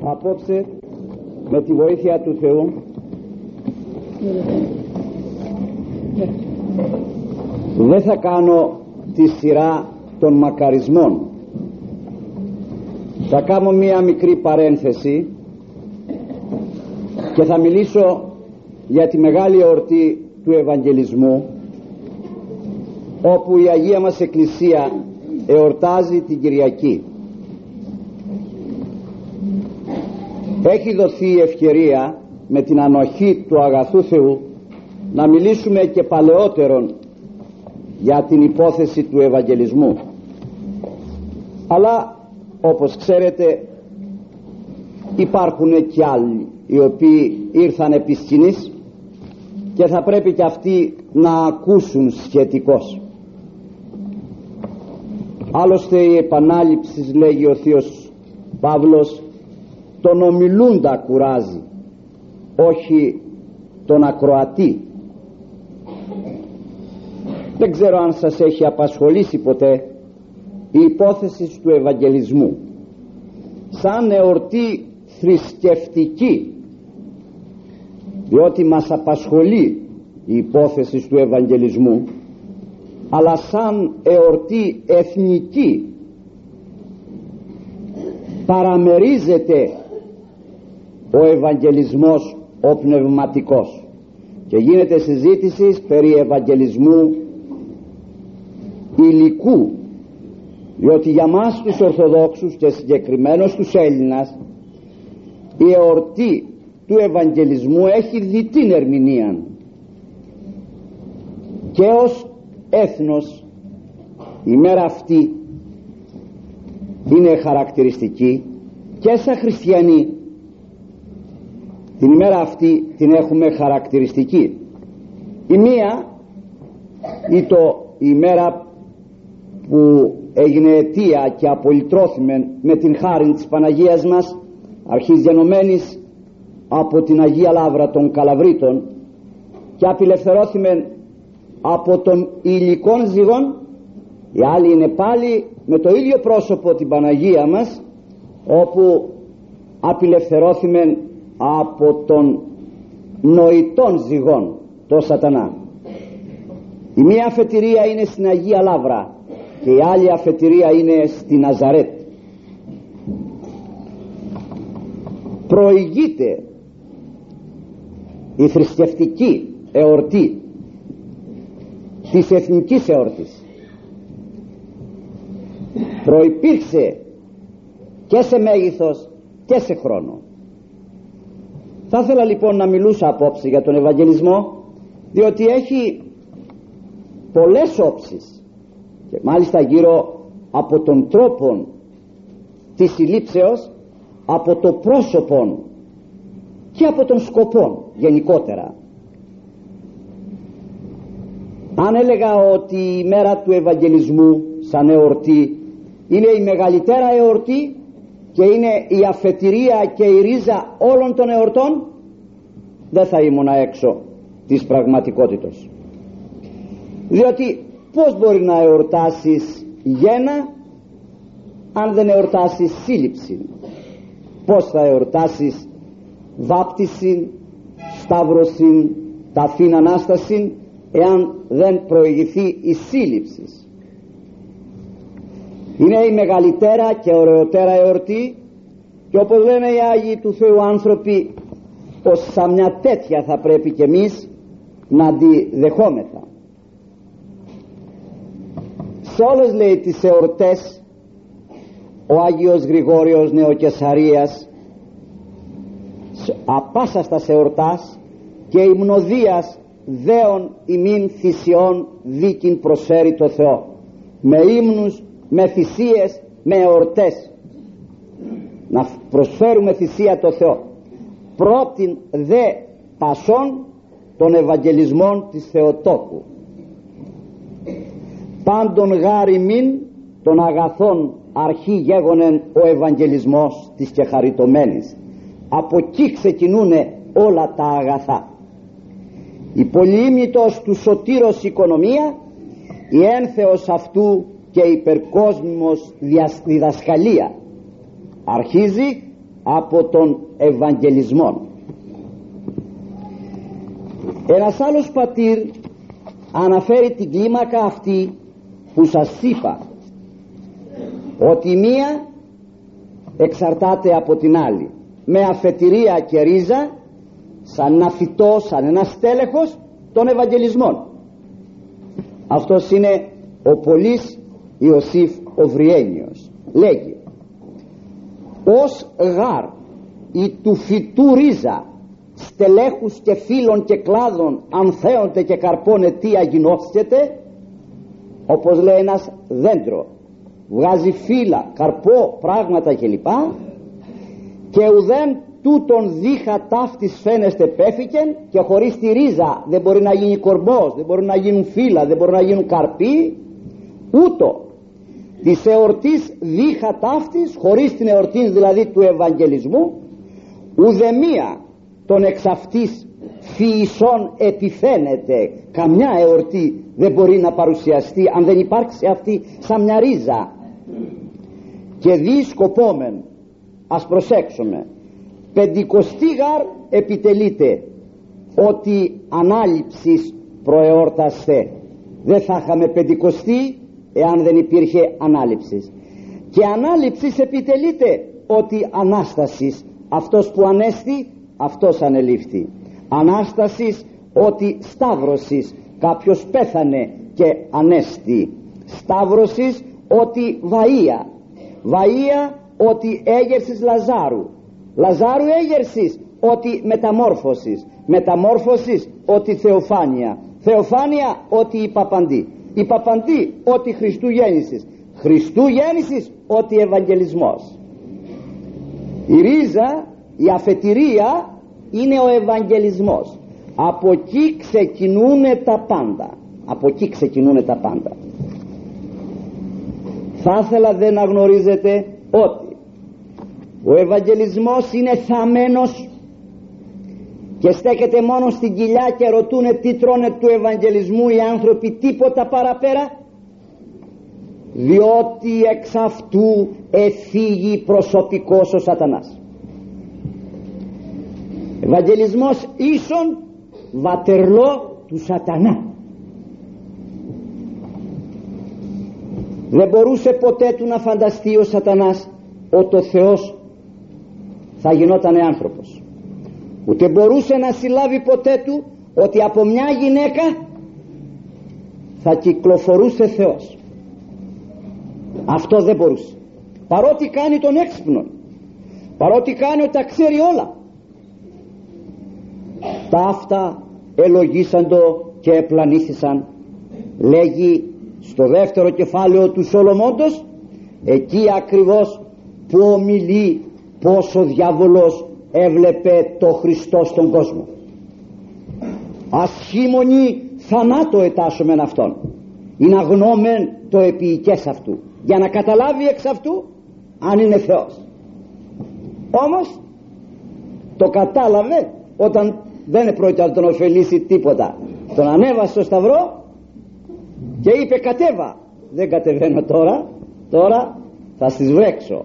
Απόψε με τη βοήθεια του Θεού. Δεν θα κάνω τη σειρά των μακαρισμών. Θα κάνω μία μικρή παρένθεση και θα μιλήσω για τη μεγάλη εορτή του Ευαγγελισμού όπου η Αγία μας Εκκλησία εορτάζει την Κυριακή έχει δοθεί η ευκαιρία με την ανοχή του αγαθού Θεού να μιλήσουμε και παλαιότερον για την υπόθεση του Ευαγγελισμού. Αλλά όπως ξέρετε υπάρχουν και άλλοι οι οποίοι ήρθαν επί σκηνής και θα πρέπει και αυτοί να ακούσουν σχετικώς. Άλλωστε η επανάληψης λέγει ο Θείος Παύλος τον ομιλούντα κουράζει όχι τον ακροατή. Δεν ξέρω αν σας έχει απασχολήσει ποτέ η υπόθεση του Ευαγγελισμού. Σαν εορτή θρησκευτική διότι μας απασχολεί η υπόθεση του Ευαγγελισμού αλλά σαν εορτή εθνική παραμερίζεται ο Ευαγγελισμός ο πνευματικός. Και γίνεται συζήτηση περί Ευαγγελισμού υλικού. Διότι για μας τους Ορθοδόξους και συγκεκριμένως τους Έλληνας η εορτή του Ευαγγελισμού έχει διτήν ερμηνεία. Και ως έθνος η μέρα αυτή είναι χαρακτηριστική και σαν χριστιανοί την ημέρα αυτή την έχουμε χαρακτηριστική. Η μία ή το η ημέρα που έγινε αιτία και απολυτρώθημε με την χάρη της Παναγίας μας αρχής γενομένης από την Αγία Λάβρα των Καλαβρίτων και απελευθερώθημε από τον υλικών ζυγών. Η άλλη είναι πάλι με το ίδιο πρόσωπο την Παναγία μας όπου απελευθερώθημε από τον νοητών ζυγών το σατανά. Η μία αφετηρία είναι στην Αγία Λάβρα και η άλλη αφετηρία είναι στη Ναζαρέτ. Προηγείται η θρησκευτική εορτή της εθνικής εορτής. Προϋπήρξε και σε μέγεθος και σε χρόνο θα ήθελα λοιπόν να μιλούσα απόψε για τον Ευαγγελισμό διότι έχει πολλές όψεις και μάλιστα γύρω από τον τρόπο της συλλήψεως από το πρόσωπο και από τον σκοπό γενικότερα. Αν έλεγα ότι η μέρα του Ευαγγελισμού σαν εορτή είναι η μεγαλύτερα εορτή και είναι η αφετηρία και η ρίζα όλων των εορτών δεν θα ήμουν έξω της πραγματικότητας διότι πως μπορεί να εορτάσεις γένα αν δεν εορτάσεις σύλληψη; Πως θα εορτάσεις βάπτιση σταύρωση ταφήν Ανάσταση εάν δεν προηγηθεί η σύλληψη; Είναι η μεγαλύτερα και ωραιότερα εορτή. Και όπως λένε οι Άγιοι του Θεού άνθρωποι πως σαν μια τέτοια θα πρέπει και εμείς να τη δεχόμεθα. Σε όλες λέει τις εορτές ο Άγιος Γρηγόριος Νεοκεσαρίας απάσαστας εορτάς και υμνοδίας δέον ημίν θυσιών δίκην προσφέρει το Θεό. Με ύμνους, με θυσίες, με εορτές. Να προσφέρουμε θυσία το Θεό. Πρώτην δε πασών των Ευαγγελισμών της Θεοτόκου. Πάντων γάρι μην των αγαθών αρχή γέγονεν ο Ευαγγελισμός της και χαριτωμένης από εκεί ξεκινούνε όλα τα αγαθά. Η πολυήμνητος του σωτήρος οικονομία η ένθεος αυτού και υπερκόσμιμος διδασκαλία. Αρχίζει από τον Ευαγγελισμό. Ένας άλλος πατήρ αναφέρει την κλίμακα αυτή που σας είπα ότι μία εξαρτάται από την άλλη. Με αφετηρία και ρίζα σαν ένα φυτό, σαν ένα στέλεχος των Ευαγγελισμών. Αυτός είναι ο Πολύς Ιωσήφ ο Βριένιος λέγει ως γάρ η του φυτού ρίζα στελέχους και φίλων και κλάδων ανθέονται και καρπώνε τι αγινώσκεται όπως λέει ένας δέντρο βγάζει φύλλα, καρπό, πράγματα κλπ. Και ουδέν τούτον δίχα ταύτης φαίνεστε πέφηκεν και χωρίς τη ρίζα δεν μπορεί να γίνει κορμπός, δεν μπορεί να γίνουν φύλλα, δεν μπορεί να γίνουν καρποί ούτω της εορτής δίχα ταύτης χωρίς την εορτής δηλαδή του Ευαγγελισμού ουδεμία των εξ αυτής φυησών επιφαίνεται καμιά εορτή δεν μπορεί να παρουσιαστεί αν δεν υπάρξει αυτή σαν μια ρίζα. Και δι σκοπόμεν ας προσέξουμε πεντηκοστή γαρ επιτελείται ότι ανάληψης προεόρταστε. Δεν θα είχαμε πεντηκοστή εάν δεν υπήρχε ανάληψης. Και ανάληψης επιτελείται ότι Ανάστασης αυτός που ανέστη αυτός ανελήφθη. Ανάστασης ότι Σταύρωσης κάποιος πέθανε και ανέστη. Σταύρωσης ότι Βαΐα Βαΐα ότι έγερσης Λαζάρου. Λαζάρου έγερσης ότι μεταμόρφωσης. Μεταμόρφωσης ότι Θεοφάνεια. Θεοφάνεια ότι η Παπαντή η Παπαντή ότι Χριστού γέννησης. Χριστού γέννησης ότι Ευαγγελισμός. Η ρίζα η αφετηρία είναι ο Ευαγγελισμός. Από εκεί ξεκινούν τα πάντα. Από εκεί ξεκινούν τα πάντα. Θα ήθελα δεν να γνωρίζετε ότι ο Ευαγγελισμός είναι θαμένος και στέκεται μόνο στην κοιλιά και ρωτούνε τι τρώνε του Ευαγγελισμού οι άνθρωποι τίποτα παραπέρα. Διότι εξ αυτού εφήγει προσωπικός ο σατανάς. Ευαγγελισμός ίσον βατερλό του σατανά. Δεν μπορούσε ποτέ του να φανταστεί ο σατανάς ότι ο Θεός θα γινόταν άνθρωπος ούτε μπορούσε να συλλάβει ποτέ του ότι από μια γυναίκα θα κυκλοφορούσε Θεός. Αυτό δεν μπορούσε. Παρότι κάνει τον έξυπνο παρότι κάνει ότι τα ξέρει όλα τα αυτά ελογίσαντο και επλανήθησαν. Λέγει στο δεύτερο κεφάλαιο του Σολομόντος εκεί ακριβώς που ομιλεί πως ο διάβολος έβλεπε το Χριστό στον κόσμο. Ασχήμονη θανάτω ετάσσομεν αυτόν. Είναι αγνώμεν το επίοικες αυτού. Για να καταλάβει εξ αυτού αν είναι Θεός. Όμως το κατάλαβε όταν δεν πρόκειται να τον ωφελήσει τίποτα. Τον ανέβασε στο σταυρό και είπε κατέβα δεν κατεβαίνω τώρα. Τώρα θα στις βρέξω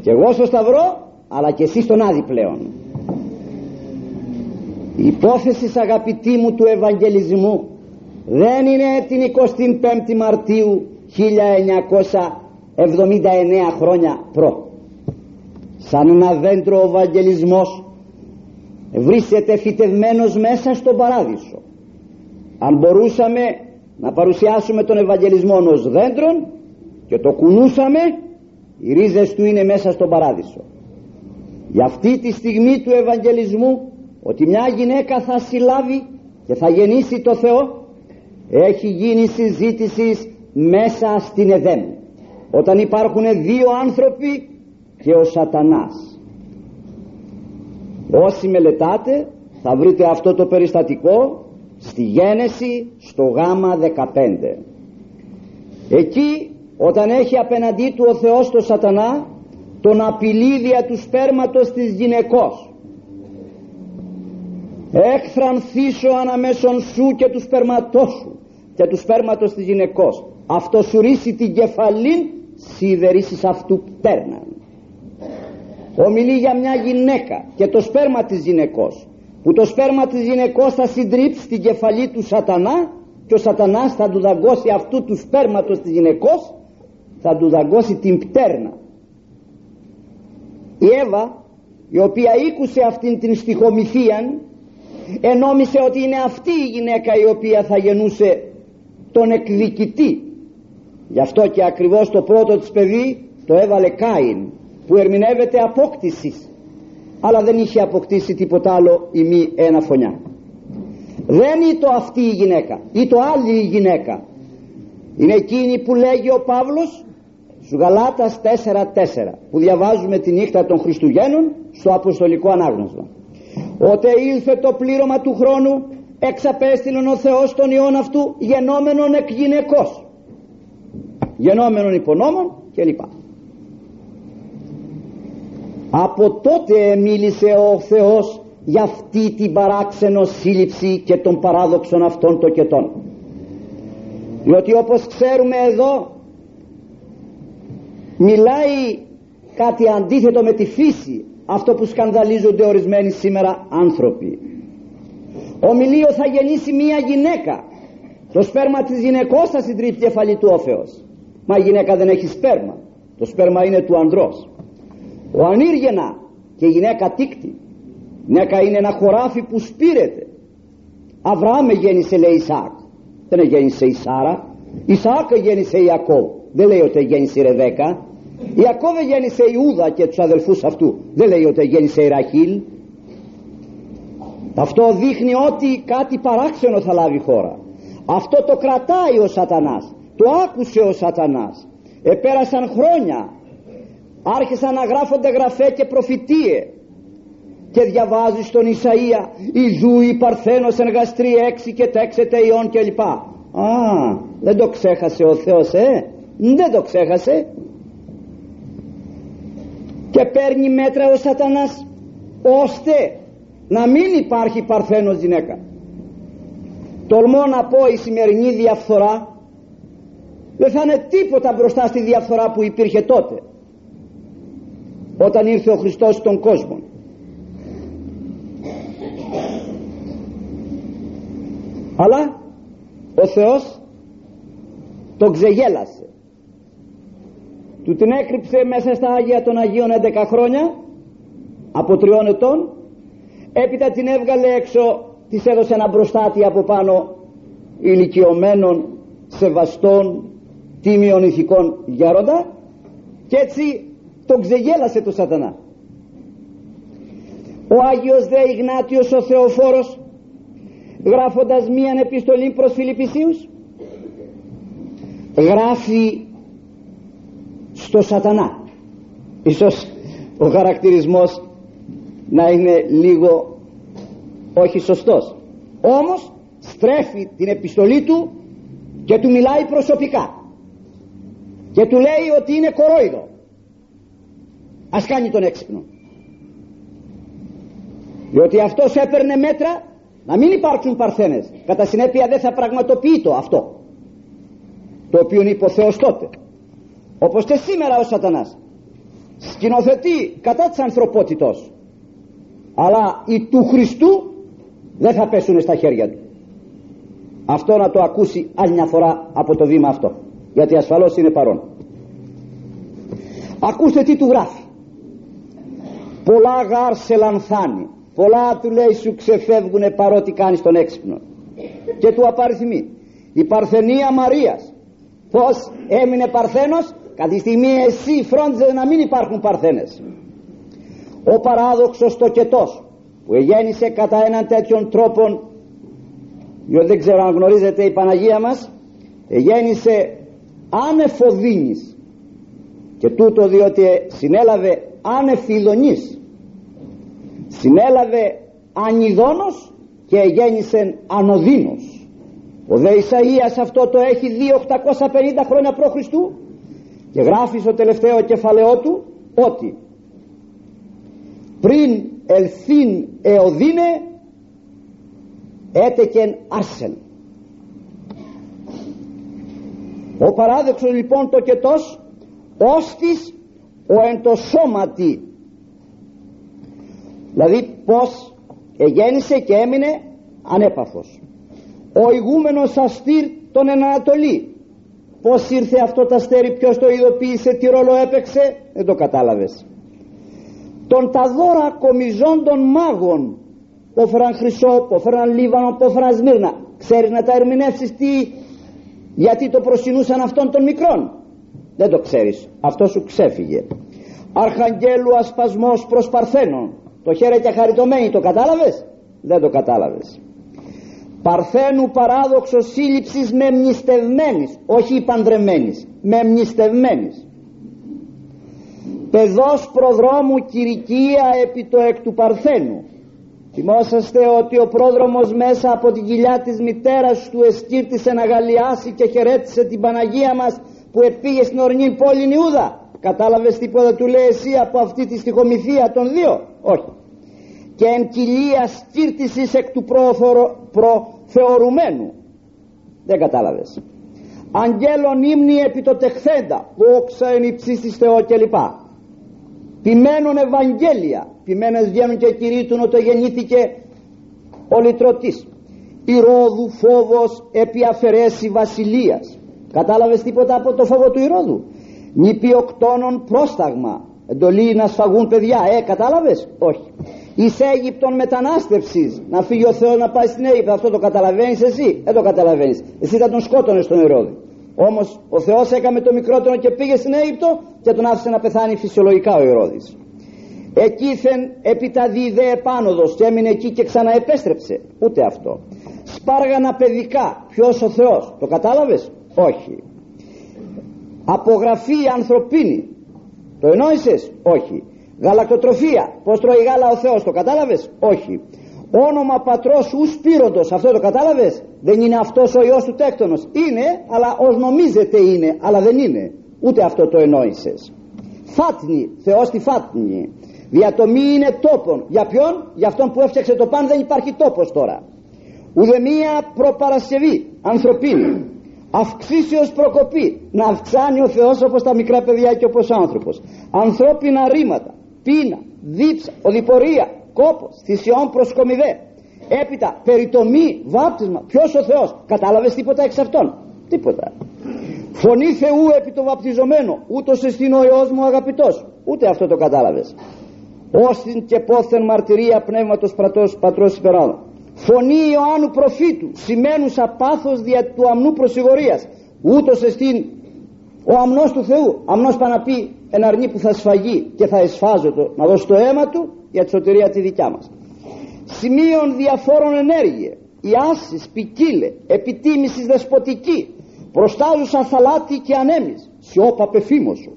και εγώ στο σταυρό αλλά και εσύ στον άδει πλέον. Η υπόθεση αγαπητοί μου του Ευαγγελισμού δεν είναι την 25η Μαρτίου 1979 χρόνια προ. Σαν ένα δέντρο ο Ευαγγελισμός βρίσκεται φυτευμένος μέσα στον παράδεισο. Αν μπορούσαμε να παρουσιάσουμε τον Ευαγγελισμό ως δέντρον και το κουνούσαμε οι ρίζες του είναι μέσα στον παράδεισο για αυτή τη στιγμή του Ευαγγελισμού ότι μια γυναίκα θα συλλάβει και θα γεννήσει το Θεό έχει γίνει συζήτησης μέσα στην Εδέμ. Όταν υπάρχουν δύο άνθρωποι και ο σατανάς. Όσοι μελετάτε θα βρείτε αυτό το περιστατικό στη Γένεση στο γάμα 15 εκεί όταν έχει απέναντί του ο Θεός το σατανά τον απειλεί δια του σπέρματος της γυναικός. Εκθρανθήσω αναμέσων σου και του σπερματός σου και του σπέρματος της γυναικός. Αυτό σου ρίσει την κεφαλήν σιδερήσεις αυτού πτέρναν. Ομιλεί για μια γυναίκα και το σπέρμα της γυναικός που το σπέρμα της γυναικός θα συντρίψει στην κεφαλή του σατανά και ο σατανάς θα του δαγκώσει αυτού του σπέρματος της γυναικός θα του δαγκώσει την πτέρνα η Εύα η οποία ήκουσε αυτήν την στοιχομηθίαν ενόμισε ότι είναι αυτή η γυναίκα η οποία θα γεννούσε τον εκδικητή. Γι' αυτό και ακριβώς το πρώτο της παιδί το έβαλε Κάιν που ερμηνεύεται απόκτησης αλλά δεν είχε αποκτήσει τίποτα άλλο η μη ένα φωνιά. Δεν είναι το αυτή η γυναίκα ή το άλλη η γυναίκα. Είναι εκείνη που λέγει ο Παύλος στους Γαλάτας 4-4 που διαβάζουμε τη νύχτα των Χριστουγέννων στο Αποστολικό Ανάγνωσμα Ότε ήλθε το πλήρωμα του χρόνου εξαπέστειλον ο Θεός τον Υιόν αυτού γενόμενον εκ γυναικός γενόμενον υπονόμων κλπ από τότε μίλησε ο Θεός για αυτή την παράξενο σύλληψη και των παράδοξων αυτών το κετών. Διότι όπως ξέρουμε εδώ μιλάει κάτι αντίθετο με τη φύση αυτό που σκανδαλίζονται ορισμένοι σήμερα άνθρωποι. Ομιλείο θα γεννήσει μία γυναίκα. Το σπέρμα της γυναικός θα συντρίψει κεφαλή του όφεως μα η γυναίκα δεν έχει σπέρμα. Το σπέρμα είναι του ανδρός. Ο ανήργενα και η γυναίκα τίκτη γυναίκα είναι ένα χωράφι που σπήρεται. Αβραάμ γέννησε λέει Ισάκ δεν γέννησε η Σάρα. Ισάκ γέννησε Ιακώβ. Δεν λέει ότι γέννησε η Ρεβέκα Ιακώβ γέννησε Ιούδα και τους αδελφούς αυτού. Δεν λέει ότι γέννησε η Ραχήλ αυτό δείχνει ότι κάτι παράξενο θα λάβει χώρα. Αυτό το κρατάει ο σατανάς. Το άκουσε ο σατανάς. Επέρασαν χρόνια. Άρχισαν να γράφονται γραφέ και προφητείε. Και διαβάζει στον Ισαΐα «Ιδού η Παρθένος εργαστρή έξι και τέξετε ιών» κλπ. Α, δεν το ξέχασε ο Θεός, ε, δεν το ξέχασε. Και παίρνει μέτρα ο σατανάς ώστε να μην υπάρχει Παρθένος γυναίκα. Τολμώ να πω η σημερινή διαφθορά δεν θα είναι τίποτα μπροστά στη διαφθορά που υπήρχε τότε όταν ήρθε ο Χριστός στον κόσμο αλλά ο Θεός τον ξεγέλασε του την έκρυψε μέσα στα Άγια των Αγίων 11 χρόνια από τριών ετών. Έπειτα την έβγαλε έξω της έδωσε ένα μπροστάτη από πάνω ηλικιωμένων σεβαστών τίμιων ηθικών γέροντα και έτσι τον ξεγέλασε το σατανά. Ο Άγιος Δε Ιγνάτιος ο Θεοφόρος γράφοντας μίαν επιστολή προς Φιλιππισίους γράφει στο σατανά. Ίσως ο χαρακτηρισμός να είναι λίγο όχι σωστός. Όμως στρέφει την επιστολή του και του μιλάει προσωπικά. Και του λέει ότι είναι κορόιδο. Ας κάνει τον έξυπνο. Διότι αυτός έπαιρνε μέτρα να μην υπάρξουν παρθένες. Κατά συνέπεια δεν θα πραγματοποιεί το αυτό το οποίο είπε ο Θεός τότε όπως και σήμερα ο σατανάς. Σκηνοθετεί κατά της ανθρωπότητος. Αλλά οι του Χριστού δεν θα πέσουν στα χέρια του. Αυτό να το ακούσει άλλη μια φορά από το βήμα αυτό. Γιατί ασφαλώς είναι παρόν. Ακούστε τι του γράφει. Πολλά γάρ σε λανθάνει. Πολλά του λέει σου ξεφεύγουνε παρότι κάνεις τον έξυπνο και του απαριθμεί. Η Παρθενία Μαρίας πως έμεινε Παρθένος κατά τη στιγμή εσύ φρόντιζε να μην υπάρχουν Παρθένες. Ο παράδοξος τοκετός που γέννησε κατά έναν τέτοιον τρόπο διότι δεν ξέρω αν γνωρίζετε η Παναγία μας γέννησε ανεφοδίνης. Και τούτο διότι συνέλαβε ανεφιδονής. Συνέλαβε ανιδόνος και γέννησε ανωδίνος ο δε Ισαΐας αυτό το έχει 2850 χρόνια π.Χ. και γράφεις στο τελευταίο κεφαλαιό του ότι πριν ελθύν εωδίνε έτεκεν άρσεν ο παράδοξος λοιπόν το κετός όστις ο εν το σώματι. Δηλαδή πως εγέννησε και έμεινε ανέπαφος. Ο ηγούμενος αστήρ τον Ανατολή πως ήρθε αυτό το αστέρι ποιος το ειδοποίησε τι ρόλο έπαιξε δεν το κατάλαβες. Τον τα δώρα κομιζών των μάγων που έφεραν χρυσό, που έφεραν λίβανο, που έφεραν σμύρνα ξέρεις να τα ερμηνεύσεις τι γιατί το προσινούσαν αυτών των μικρών δεν το ξέρεις αυτό σου ξέφυγε. Αρχαγγέλου ασπασμός προς παρθένων το χέρι και χαριτωμένη το κατάλαβες. Δεν το κατάλαβες παρθένου παράδοξος σύλληψης με μνηστευμένης όχι παντρεμένης με μνηστευμένης. Παιδός προδρόμου κηρικία επί το εκ του παρθένου. Θυμόσαστε ότι ο πρόδρομος μέσα από την κοιλιά της μητέρας του εσκύρτησε να γαλιάσει και χαιρέτησε την Παναγία μας που επήγε στην ορεινή πόλη Ιούδα. Κατάλαβες τίποτα του λέει εσύ από αυτή τη στοιχομηθεία των δύο; Όχι και εν κοιλία σκύρτησης εκ του προθεωρουμένου. Δεν κατάλαβες. Αγγέλων ύμνη επί το τεχθέντα όξα εν υψίστης Θεό κλπ. Ποιμένων Ευαγγέλια ποιμένες βγαίνουν και κηρύττουν ότι γεννήθηκε ο λυτρωτής. Ηρώδου φόβος επί αφαιρέσει βασιλείας. Κατάλαβες τίποτα από το φόβο του Ηρώδου νηπιοκτώνων πρόσταγμα εντολή να σφαγούν παιδιά ε κατάλαβες; Όχι. Εις Αίγυπτον μετανάστευσης να φύγει ο Θεός να πάει στην Αίγυπτο αυτό το καταλαβαίνεις εσύ; Δεν το καταλαβαίνεις. Εσύ θα τον σκότωνες στον Ηρώδη. Όμως ο Θεός έκαμε το μικρότερο και πήγε στην Αίγυπτο και τον άφησε να πεθάνει φυσιολογικά ο Ηρώδης. Εκείθεν επί τα δίδε επάνωδος και έμεινε εκεί και ξαναεπέστρεψε. Ούτε αυτό. Σπάργανα παιδικά ποιος ο Θεός; Το κατάλαβες; Όχι. Απογραφή ανθρωπίνη το εννοείσες όχι. Γαλακτοτροφία. Πως τρώει γάλα ο Θεός το κατάλαβες; Όχι. Όνομα πατρός ους πύροντος αυτό το κατάλαβες; Δεν είναι αυτός ο Υιός του τέκτονος. Είναι αλλά ως νομίζετε είναι αλλά δεν είναι. Ούτε αυτό το εννοείσες φάτνη. Θεός τη φάτνη. Διατομή είναι τόπον. Για ποιον; Για αυτόν που έφτιαξε το παν δεν υπάρχει τόπος τώρα. Ουδεμία προπαρασκευή. Ανθρωπίνη αυξήσεως προκοπή. Να αυξάνει ο Θεός όπως τα μικρά παιδιά και όπως ο άνθρωπος. Ανθρώπινα ρήματα πείνα, δίψα, οδηπορία κόπος, θυσιών προσκομιδέ έπειτα περιτομή, βάπτισμα. Ποιος ο Θεός, κατάλαβες τίποτα εξ αυτών; Τίποτα. Φωνή Θεού επί το βαπτιζομένο ούτως εστίν ο Υιός μου αγαπητός. Ούτε αυτό το κατάλαβες. Όστιν και πόθεν μαρτυρία πνεύματος πρατός πατρός υπεράδων φωνή Ιωάννου προφήτου σημαίνουσα πάθος δια του αμνού προσιγορίας ούτως εστίν ο αμνός του Θεού. Αμνός πάει να πει ένα αρνί που θα σφαγεί και θα εσφάζω το να δώσει το αίμα του για τη σωτηρία τη δικιά μας σημείων διαφόρων ενέργεια. Η άσης ποικίλε επιτίμησης δεσποτική. Προστάζουσα θαλάτι και ανέμις σιώπα πεφήμωσου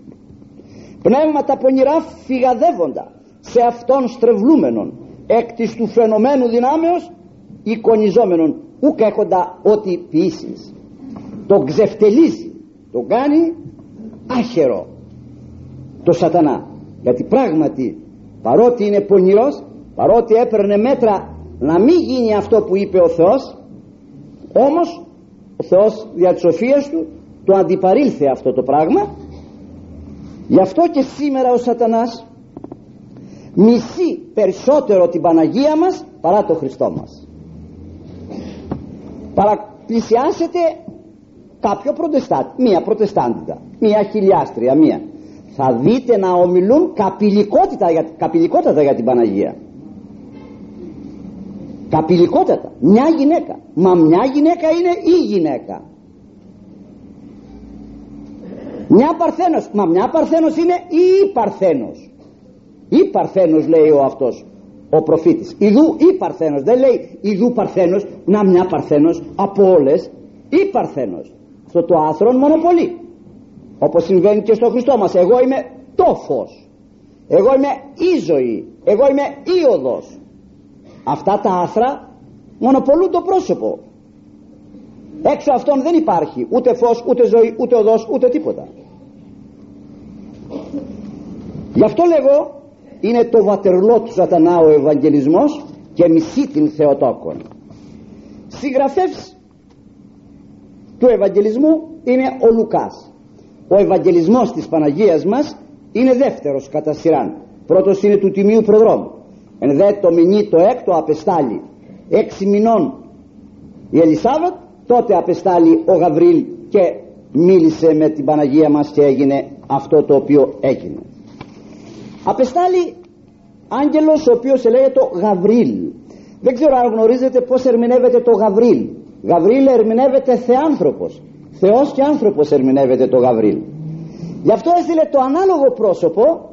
πνεύματα πονηρά φυγαδεύοντα σε αυτόν στρεβλούμενον. Εκ της του φαινομένου δυνάμεως εικονιζόμενον ουκ έχοντα ό,τι ποιήσεις. Το ξεφτελίζει το κάνει άχερο το σατανά. Γιατί πράγματι παρότι είναι πονηρός παρότι έπαιρνε μέτρα να μην γίνει αυτό που είπε ο Θεός όμως ο Θεός δια της σοφίας του το αντιπαρήλθε αυτό το πράγμα. Γι' αυτό και σήμερα ο σατανάς μισεί περισσότερο την Παναγία μας παρά το Χριστό μας παραπλησιάσετε κάποιο προτεστάτη μία προτεστάντητα μία χιλιάστρια μία. Θα δείτε να ομιλούν καπηλικότητα για, καπηλικότατα για την Παναγία. Καπηλικότατα. Μια γυναίκα. Μα μια γυναίκα είναι η γυναίκα. Μια παρθένος. Μα μια παρθένος είναι η παρθένος. Η παρθένος λέει ο αυτός ο προφήτης. Ιδού η παρθένος. Δεν λέει ιδού παρθένος να μια παρθένος από όλες. Η παρθένος. Αυτό το άθρον μονοπολεί. Όπως συμβαίνει και στο Χριστό μας. Εγώ είμαι το φως εγώ είμαι η ζωή. Εγώ είμαι η οδός αυτά τα άθρα μονοπολούν το πρόσωπο. Έξω αυτών δεν υπάρχει ούτε φως ούτε ζωή ούτε οδός ούτε τίποτα. Γι' αυτό λέγω είναι το βατερλό του σατανά ο Ευαγγελισμός και μισή την Θεοτόκον. Συγγραφεύς του Ευαγγελισμού είναι ο Λουκάς. Ο Ευαγγελισμός της Παναγίας μας είναι δεύτερος κατά σειράν. Πρώτος είναι του Τιμίου Προδρόμου. Εν δε το μηνύ το έκτο απεστάλλει. Έξι μηνών η Ελισάβετ τότε απεστάλλει ο Γαβρίλ και μίλησε με την Παναγία μας και έγινε αυτό το οποίο έγινε απεστάλλει άγγελος ο οποίος λέγεται το Γαβρίλ. Δεν ξέρω αν γνωρίζετε πως ερμηνεύεται το Γαβρίλ. Γαβρίλ ερμηνεύεται θεάνθρωπος. Θεός και άνθρωπος ερμηνεύεται το Γαβρίλ. Γι' αυτό έστειλε το ανάλογο πρόσωπο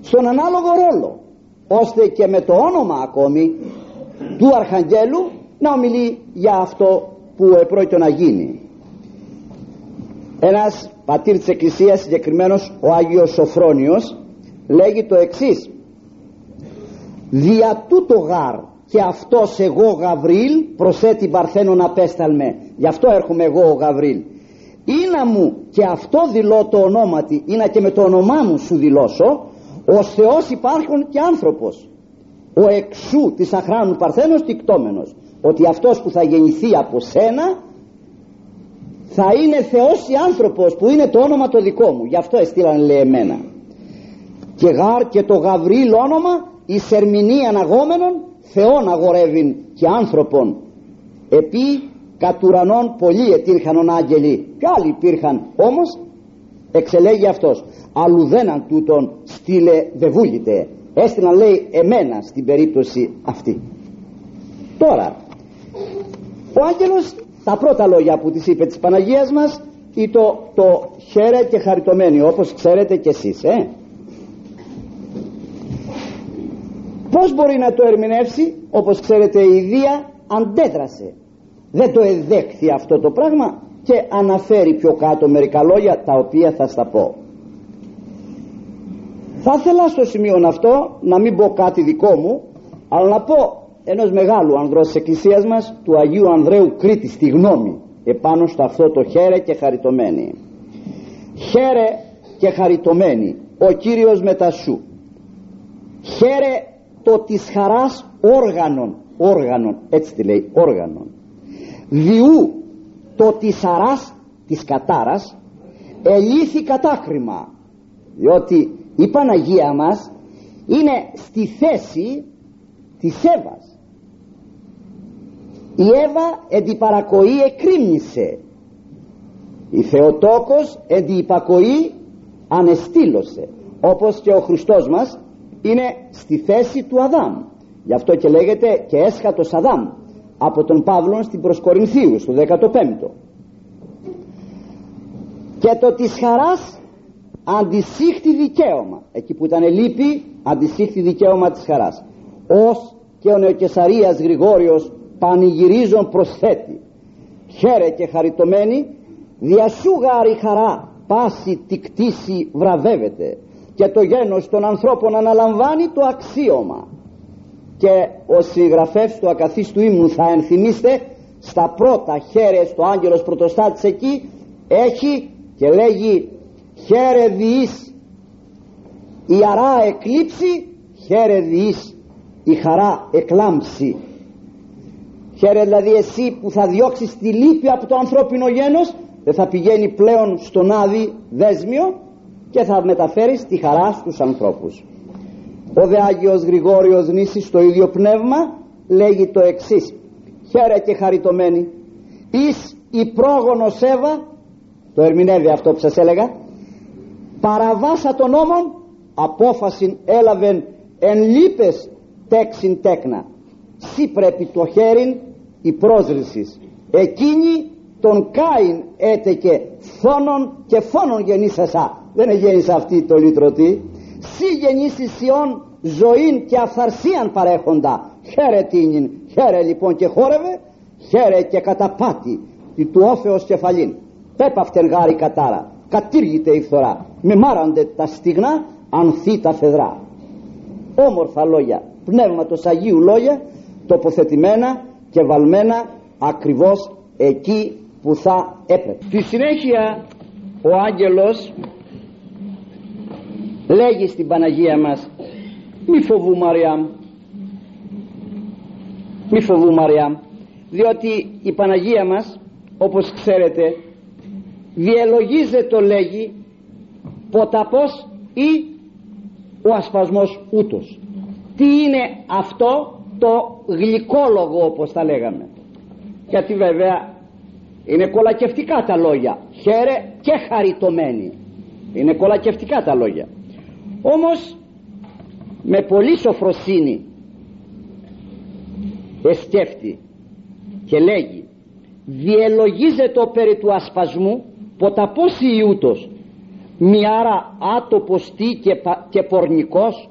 στον ανάλογο ρόλο ώστε και με το όνομα ακόμη του Αρχαγγέλου να ομιλεί για αυτό που επρόκειτο να γίνει ένας πατήρ της Εκκλησίας συγκεκριμένος ο Άγιος Σοφρόνιος λέγει το εξής. Δια τούτο γάρ και αυτός εγώ Γαβρίλ προσέτει Παρθένον απέσταλμε. Γι' αυτό έρχομαι εγώ ο Γαβρίλ να μου και αυτό δηλώ το ονόματι να και με το όνομά μου σου δηλώσω ως Θεός υπάρχουν και άνθρωπος. Ο εξού της αχράνου Παρθένος τικτόμενος ότι αυτός που θα γεννηθεί από σένα θα είναι Θεός ή άνθρωπος που είναι το όνομα το δικό μου. Γι' αυτό εστήλαν λέει εμένα. Και γάρ και το Γαβρίλ όνομα εις ερμηνεία αναγόμενων Θεόν αγορεύειν και άνθρωπον. Επί κατ' ουρανών πολλοί ετήρχαν άγγελοι. Και άλλοι υπήρχαν. Όμως εξελέγει αυτός αλλουδέναν τούτον στείλε δεβούλητε έστειλαν λέει εμένα στην περίπτωση αυτή. Τώρα ο άγγελος τα πρώτα λόγια που της είπε της Παναγίας μας ή το, το χαίρε και χαριτωμένη όπως ξέρετε κι εσείς ε; πως μπορεί να το ερμηνεύσει όπως ξέρετε η Δία αντέδρασε. Δεν το εδέχθη αυτό το πράγμα και αναφέρει πιο κάτω μερικά λόγια τα οποία θα στα πω. Θα ήθελα στο σημείο αυτό να μην πω κάτι δικό μου αλλά να πω ενός μεγάλου ανδρός της εκκλησίας μας του Αγίου Ανδρέου Κρήτη στη γνώμη επάνω στο αυτό το χαίρε και χαριτωμένη χαίρε και χαριτωμένη ο Κύριος μετασού χαίρε το της χαράς όργανων όργανων έτσι τη λέει όργανων. Διού το της χαράς της κατάρας ελήθη κατάκριμα διότι η Παναγία μας είναι στη θέση της Εύας η Εύα εν την παρακοή εκρήμνησε. Η Θεοτόκος εν την υπακοή ανεστήλωσε όπως και ο Χριστός μας είναι στη θέση του Αδάμ. Γι' αυτό και λέγεται και έσχατος Αδάμ από τον Παύλο στην προσκορινθίους στο 15ο και το της χαράς αντισύχτη δικαίωμα εκεί που ήταν λύπη αντισύχτη δικαίωμα της χαράς. Ως και ο Νεοκεσαρίας Γρηγόριος πανηγυρίζον προσθέτει. Χαίρε και χαριτωμένη διασούγαρη χαρά πάση τη κτήση βραβεύεται και το γένος των ανθρώπων αναλαμβάνει το αξίωμα. Και ο συγγραφεύς του ακαθίστου ύμνου θα ενθυμίστε στα πρώτα χαίρε στο άγγελος πρωτοστάτης εκεί έχει και λέγει χαίρε διείς η αρά εκλείψει χαίρε διείς η χαρά εκλάμψει χαίρε δηλαδή εσύ που θα διώξεις τη λύπη από το ανθρώπινο γένος δεν θα πηγαίνει πλέον στον άδει δέσμιο και θα μεταφέρεις τη χαρά στους ανθρώπους. Ο δε Άγιος Γρηγόριος Νήσης στο ίδιο πνεύμα λέγει το εξής. Χαίρε και χαριτωμένη εις η πρόγονος Εύα το ερμηνεύει αυτό που σας έλεγα παραβάσα των νόμων απόφαση έλαβεν εν λύπες τέξιν τέκνα σύ πρέπει το χέριν η πρόσλησης εκείνη τον Κάιν έτεκε φόνον και φόνον γεννήσασα. Δεν γέννησε αυτή το λυτρωτή. Σύ γεννήσεις σιών ζωήν και αφαρσίαν παρέχοντα. Χαίρε τίνιν χαίρε λοιπόν και χόρευε χαίρε και καταπάτη του όφεως κεφαλήν. Πέπαυτεν γάρι κατάρα κατήργηται η φθορά. Με μάραντε τα στιγνά ανθεί τα φεδρά. Όμορφα λόγια πνεύματος Αγίου λόγια τοποθετημένα και βαλμένα ακριβώς εκεί που θα έπρεπε. Στη συνέχεια ο άγγελος λέγει στην Παναγία μας μη φοβού Μαριάμ. Μη φοβού Μαριάμ. Διότι η Παναγία μας όπως ξέρετε διελογίζεται το λέγει ποταπός ή ο ασπασμός ούτως τι είναι αυτό; Το γλυκόλογο όπως τα λέγαμε. Γιατί βέβαια είναι κολακευτικά τα λόγια. Χαίρε και χαριτωμένη. Είναι κολακευτικά τα λόγια. Όμως με πολύ σοφροσύνη εσκέφτη και λέγει διελογίζεται περί του ασπασμού ποταπός Ιούτος μιάρα άτοπος τι και, και πορνικός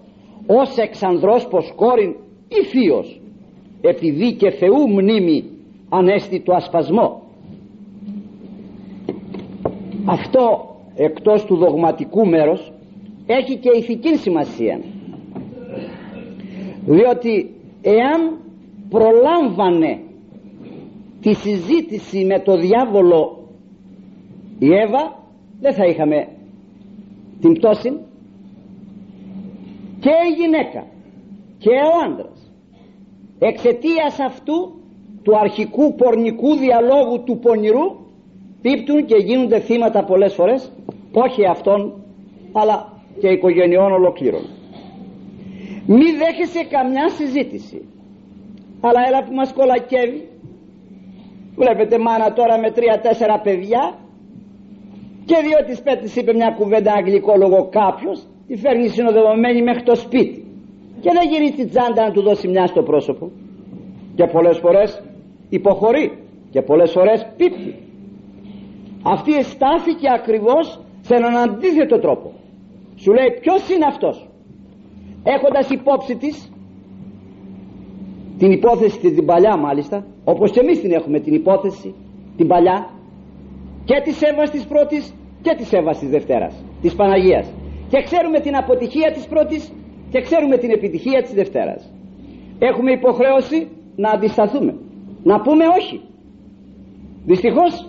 ως εξανδρός πως κόρην ή θείος επειδή και Θεού μνήμη ανέστη το ασπασμό. Αυτό εκτός του δογματικού μέρος έχει και ηθική σημασία. Διότι εάν προλάμβανε τη συζήτηση με το διάβολο η Εύα δεν θα είχαμε την πτώση. Και η γυναίκα και ο άντρας εξαιτίας αυτού του αρχικού πορνικού διαλόγου του πονηρού πίπτουν και γίνονται θύματα πολλές φορές όχι αυτών αλλά και οικογενειών ολοκλήρων. Μη δέχεσαι καμιά συζήτηση αλλά έλα που μας κολακεύει. Βλέπετε μάνα τώρα με τρία-τέσσερα παιδιά και διότι σπέτης είπε μια κουβέντα αγγλικό λόγο κάποιος τη φέρνει συνοδευμένη μέχρι το σπίτι και δεν γυρίζει την τσάντα να του δώσει μια στο πρόσωπο. Και πολλές φορές υποχωρεί. Και πολλές φορές πίπτει. Αυτή στάθηκε ακριβώς σε έναν αντίθετο τρόπο. Σου λέει ποιος είναι αυτός; Έχοντας υπόψη της την υπόθεση την παλιά μάλιστα όπως και εμείς την έχουμε την υπόθεση την παλιά και της Εύας της πρώτης και της Εύας της Δευτέρας της Παναγίας. Και ξέρουμε την αποτυχία της πρώτης και ξέρουμε την επιτυχία της Δευτέρας. Έχουμε υποχρέωση να αντισταθούμε. Να πούμε όχι. Δυστυχώς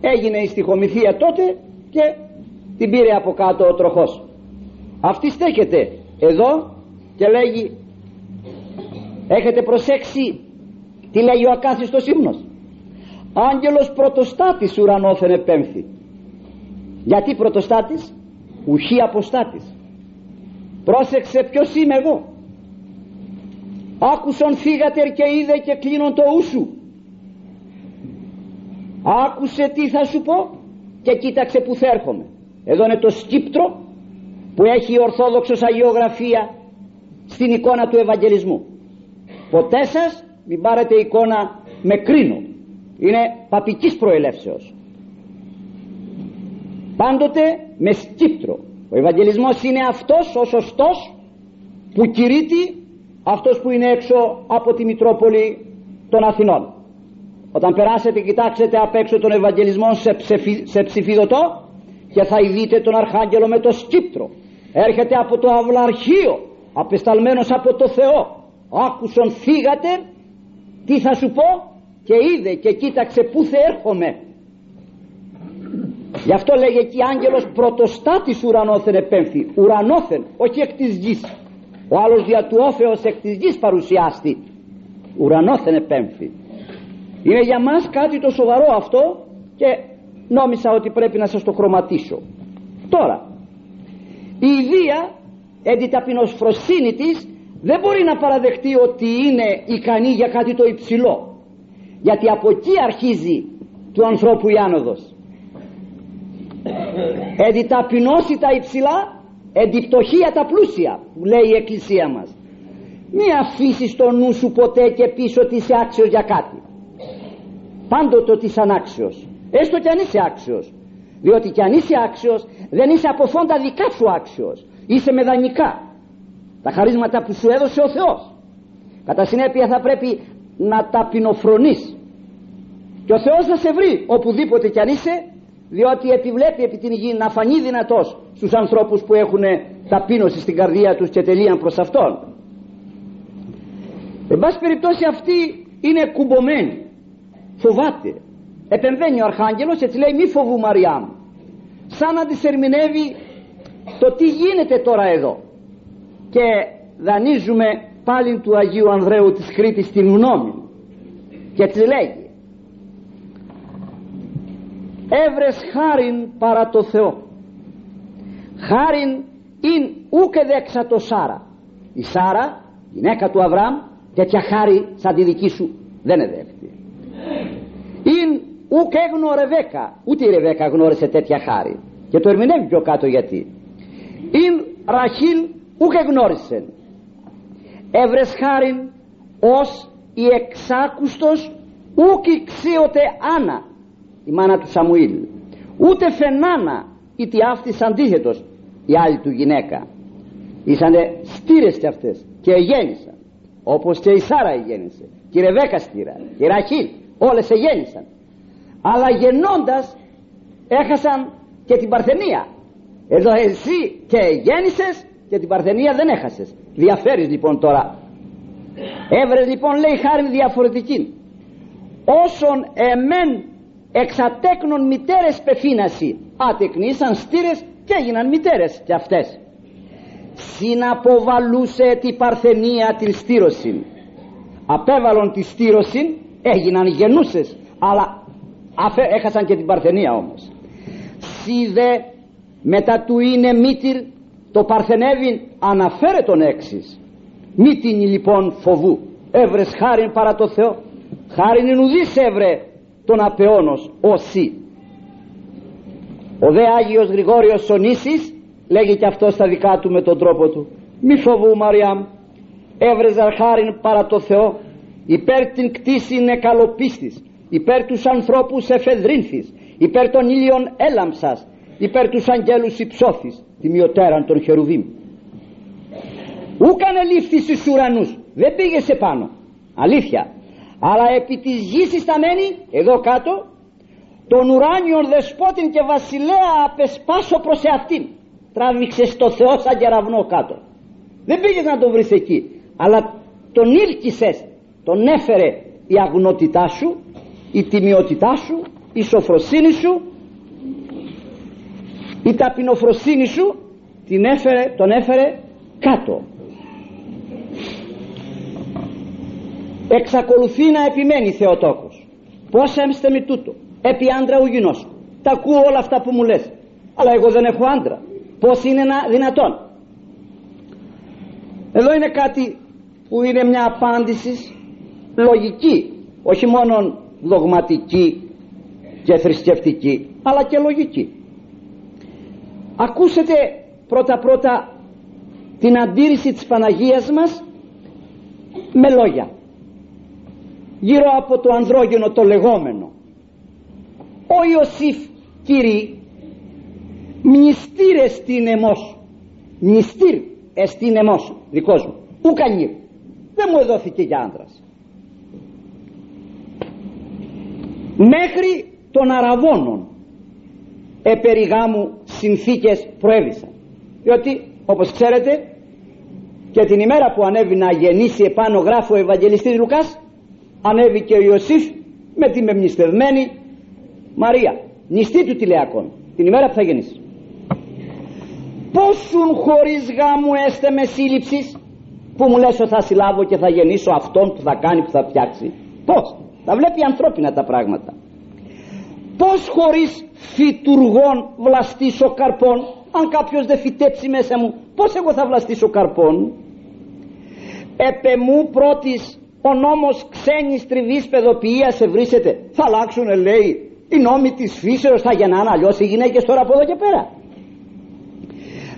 έγινε η στοιχομηθεία τότε και την πήρε από κάτω ο τροχός. Αυτή στέκεται εδώ και λέγει έχετε προσέξει τι λέει ο ακάθιστος ύμνος. Άγγελος πρωτοστάτης ουρανόθεν επέμφθη γιατί πρωτοστάτης; Ουχή αποστάτης πρόσεξε ποιος είμαι εγώ. Άκουσον φύγατερ και είδε και κλείνον το ούσου άκουσε τι θα σου πω και κοίταξε που θα έρχομαι. Εδώ είναι το σκύπτρο που έχει η Ορθόδοξος Αγιογραφία στην εικόνα του Ευαγγελισμού. Ποτέ σας μην πάρετε εικόνα με κρίνο. Είναι παπικής προελεύσεως. Πάντοτε με σκύπτρο ο Ευαγγελισμός είναι αυτός ο σωστός που κηρύττει αυτός που είναι έξω από τη Μητρόπολη των Αθηνών. Όταν περάσετε κοιτάξετε απ' έξω τον Ευαγγελισμό σε, σε ψηφιδωτό και θα ειδείτε τον Αρχάγγελο με το σκύπτρο. Έρχεται από το αυλαρχείο απεσταλμένος από το Θεό. Άκουσον φύγατε τι θα σου πω; Και είδε και κοίταξε πού θα έρχομαι γι' αυτό λέγε εκεί άγγελος πρωτοστάτης ουρανόθεν επέμφθη ουρανόθεν όχι εκ της γης. Ο άλλος δια του όφεως εκ της γης παρουσιάστη. Ουρανόθεν επέμφθη. Είναι για μας κάτι το σοβαρό αυτό και νόμισα ότι πρέπει να σας το χρωματίσω. Τώρα η ιδία εν τη ταπεινοσφροσύνη της δεν μπορεί να παραδεχτεί ότι είναι ικανή για κάτι το υψηλό. Γιατί από εκεί αρχίζει του ανθρώπου η άνοδος εν τη ταπεινώσει τα υψηλά εν τη φτωχία τα πλούσια που λέει η εκκλησία μας. Μη αφήσεις το νου σου ποτέ και πίσω ότι είσαι άξιος για κάτι. Πάντοτε ότι είσαι ανάξιος. Έστω κι αν είσαι άξιος. Διότι κι αν είσαι άξιος δεν είσαι από φόντα δικά σου άξιος. Είσαι με δανεικά. Τα χαρίσματα που σου έδωσε ο Θεός. Κατά συνέπεια θα πρέπει να ταπεινοφρονείς. Και ο Θεός θα σε βρει οπουδήποτε κι αν είσαι διότι επιβλέπει επί την γη να φανεί δυνατός στους ανθρώπους που έχουν ταπείνωση στην καρδία τους και τελείαν προς Αυτόν. Εν πάση περιπτώσει αυτή είναι κουμπωμένη φοβάται. Επεμβαίνει ο Αρχάγγελος έτσι λέει μη φοβού Μαριά μου σαν να της ερμηνεύει το τι γίνεται τώρα εδώ και δανείζουμε πάλι του Αγίου Ανδρέου της Κρήτης την γνώμη. Και της λέγει έβρες χάριν παρά το Θεό. Χάριν ειν ούκε δέξα το Σάρα. Η Σάρα γυναίκα του Αβραάμ τέτοια χάρη σαν τη δική σου δεν εδέχεται ειν ουκ έγνω Ρεβέκα ούτε η Ρεβέκα γνώρισε τέτοια χάρη. Και το ερμηνεύει πιο κάτω γιατί. Ειν Ραχήλ ουκ εγνώρισε έβρες χάριν ως η εξάκουστος ουκ ξύωτε Άννα η μάνα του Σαμουήλ. Ούτε φαινάνα είτε αυτής αντίθετος η άλλη του γυναίκα. Ήσανε στήρες και αυτές και γέννησαν όπως και η Σάρα γέννησε και η Ρεβέκα στήρα και η Ραχήλ όλες εγέννησαν. Αλλά γεννώντας έχασαν και την Παρθενία. Εδώ εσύ και γέννησες και την Παρθενία δεν έχασες. Διαφέρεις λοιπόν τώρα. Έβρες λοιπόν λέει χάρη διαφορετική. Όσον εμέν εξατέκνων μητέρες πεφίναση ατεκνήσαν στήρες και έγιναν μητέρες και αυτές. Συναποβαλούσε την παρθενία την στήρωση απέβαλον τη στήρωση έγιναν γεννούσες αλλά έχασαν και την παρθενία όμως. Σίδε μετά του είναι μήτυρ το παρθενεύει αναφέρε τον έξις. Μη την λοιπόν φοβού. Έβρες χάριν παρά το Θεό. Χάριν είναι ουδής έβρε τον απεώνος όσοι ο δε Άγιος Γρηγόριος Σονίσης λέγει και αυτό στα δικά του με τον τρόπο του. Μη φοβού Μαριάμ. Έβρεζα χάριν παρά το Θεό. Υπέρ την κτήση είναι καλοπίστης. Υπέρ τους ανθρώπους εφεδρύνθης. Υπέρ των ήλιων έλαμψας. Υπέρ τους αγγέλους υψώθης. Τιμιωτέραν των χερουβίμ ούκανε λήφθη στους ουρανούς. Δεν πήγε σε πάνω. Αλήθεια αλλά επί της γης ισταμένη εδώ κάτω τον ουράνιον δεσπότην και βασιλέα απεσπάσω προς εαυτήν. Τράβηξε στο Θεό σαν κεραυνό κάτω. Δεν πήγες να τον βρεις εκεί αλλά τον ήλκησες. Τον έφερε η αγνότητά σου η τιμιότητά σου η σοφροσύνη σου η ταπεινοφροσύνη σου την έφερε, τον έφερε κάτω εξακολουθεί να επιμένει Θεοτόκος. Πως έμστε με τούτο. Επί άντρα ουγινός τα ακούω όλα αυτά που μου λες. Αλλά εγώ δεν έχω άντρα. Πως είναι δυνατόν. Εδώ είναι κάτι που είναι μια απάντηση λογική. Όχι μόνο δογματική και θρησκευτική αλλά και λογική. Ακούσετε πρώτα πρώτα την αντίρρηση της Παναγίας μας με λόγια γύρω από το ανδρόγυνο το λεγόμενο. Ο Ιωσήφ κύριε μνηστήρ εστίν εμός. Μνηστήρ εστίν εμός δικός μου. Ουκανήρ δεν μου εδόθηκε για άντρας μέχρι των Αραβώνων επεριγάμου συνθήκες προέβησαν. Διότι όπως ξέρετε και την ημέρα που ανέβη να γεννήσει επάνω γράφει ο Ευαγγελιστής Λουκάς ανέβηκε ο Ιωσήφ με τη μεμνηστευμένη Μαρία. Νηστή του τηλεακών την ημέρα που θα γεννήσει. Πόσουν χωρίς γάμου έστε με σύλληψης που μου λες ότι θα συλλάβω και θα γεννήσω αυτόν που θα κάνει που θα φτιάξει. Πως τα βλέπει ανθρώπινα τα πράγματα. Πως χωρίς φυτουργών βλαστήσω καρπών; Αν κάποιος δεν φυτέψει μέσα μου πως εγώ θα βλαστήσω καρπών; Επε μου πρώτης ο νόμος ξένης τριβής παιδοποιίας ευρύσεται θα αλλάξουν λέει οι νόμοι της φύσεως θα γεννάνε αλλιώς οι γυναίκες τώρα από εδώ και πέρα.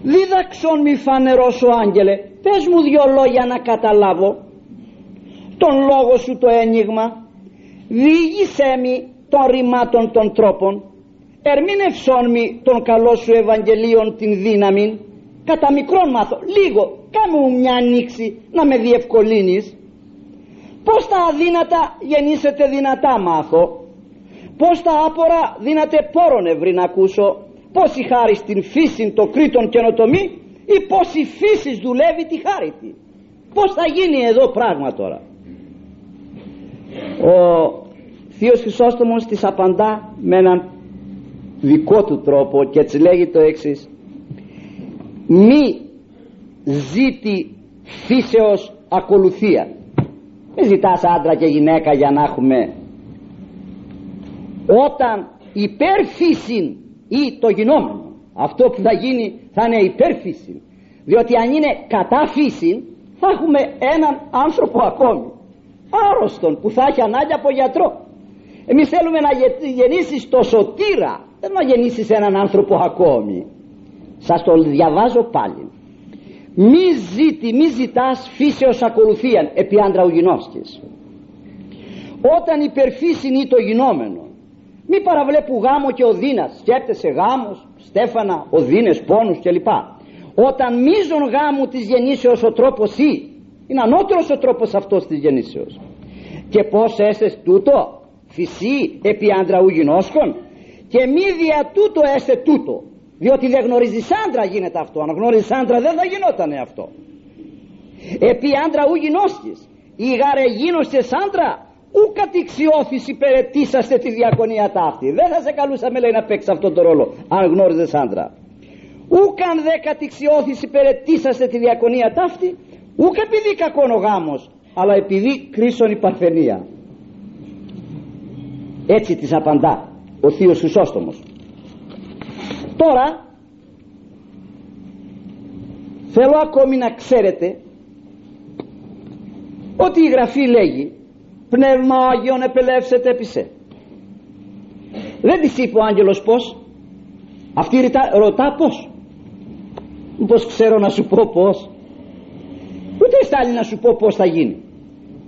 Δίδαξον μη φανερώσω άγγελε πες μου δυο λόγια να καταλάβω. Τον λόγο σου το ένιγμα. Διήγησέ μη των ρημάτων των τρόπων. Ερμήνευσόν μη τον καλό σου Ευαγγελίων την δύναμη κατά μικρόν μάθω λίγο κάμου μια ανοίξη να με διευκολύνεις πως τα αδύνατα γεννήσετε δυνατά μάθω. Πως τα άπορα δύναται πόρον ευρύ να ακούσω. Πως η χάρη στην φύση το κρήτον καινοτομή ή πως η φύση δουλεύει τη χάρη τη. Πως θα γίνει εδώ πράγμα τώρα. Ο Θείος Χρυσόστομος της απαντά με έναν δικό του τρόπο και έτσι λέγει το έξι μη ζήτη φύσεως ακολουθία μην ζητάς άντρα και γυναίκα για να έχουμε. Όταν υπερφύσιν ή το γινόμενο αυτό που θα γίνει θα είναι υπερφύση διότι αν είναι κατά φύση θα έχουμε έναν άνθρωπο ακόμη άρρωστον που θα έχει ανάγκη από γιατρό. Εμείς θέλουμε να γεννήσεις το σωτήρα δεν να γεννήσεις έναν άνθρωπο ακόμη. Σας το διαβάζω πάλι μη ζήτη, μη ζητάς φύσεως ακολουθίαν επί άντρα ουγινώσκης όταν υπερφύσιν ή το γινόμενο μη παραβλέπου γάμο και οδύνας. Σκέπτεσαι γάμος, στέφανα, οδύνες, πόνους κλπ. Όταν μίζων γάμου της γεννήσεως ο τρόπος ή είναι ανώτερος ο τρόπος αυτός της γεννήσεως. Και πως έστες τούτο φυσί επί άντρα ουγινώσκων και μη δια τούτο έστε τούτο διότι δεν γνωρίζει άντρα γίνεται αυτό αν γνώριζε άντρα δεν θα γινόταν αυτό. Επί άντρα ουγινώσκης ή γάρε γίνωστε άντρα ου κατηξιώθης υπερετήσαστε τη διακονία ταύτη. Δεν θα σε καλούσαμε λέει να παίξεις αυτόν τον ρόλο αν γνώριζε άντρα ούκαν δε κατηξιώθης υπερετήσαστε τη διακονία ταύτη ούκ επειδή κακόν ο γάμος αλλά επειδή κρίσον η παρθενία. Έτσι της απαντά ο θείος Χρυσόστομος τώρα θέλω ακόμη να ξέρετε ότι η Γραφή λέγει πνεύμα Άγιον επελεύσετε επισέ δεν της είπε ο άγγελος πως αυτή ρωτά, ρωτά πως πως ξέρω να σου πω πως ούτε στάλει να σου πω πως θα γίνει.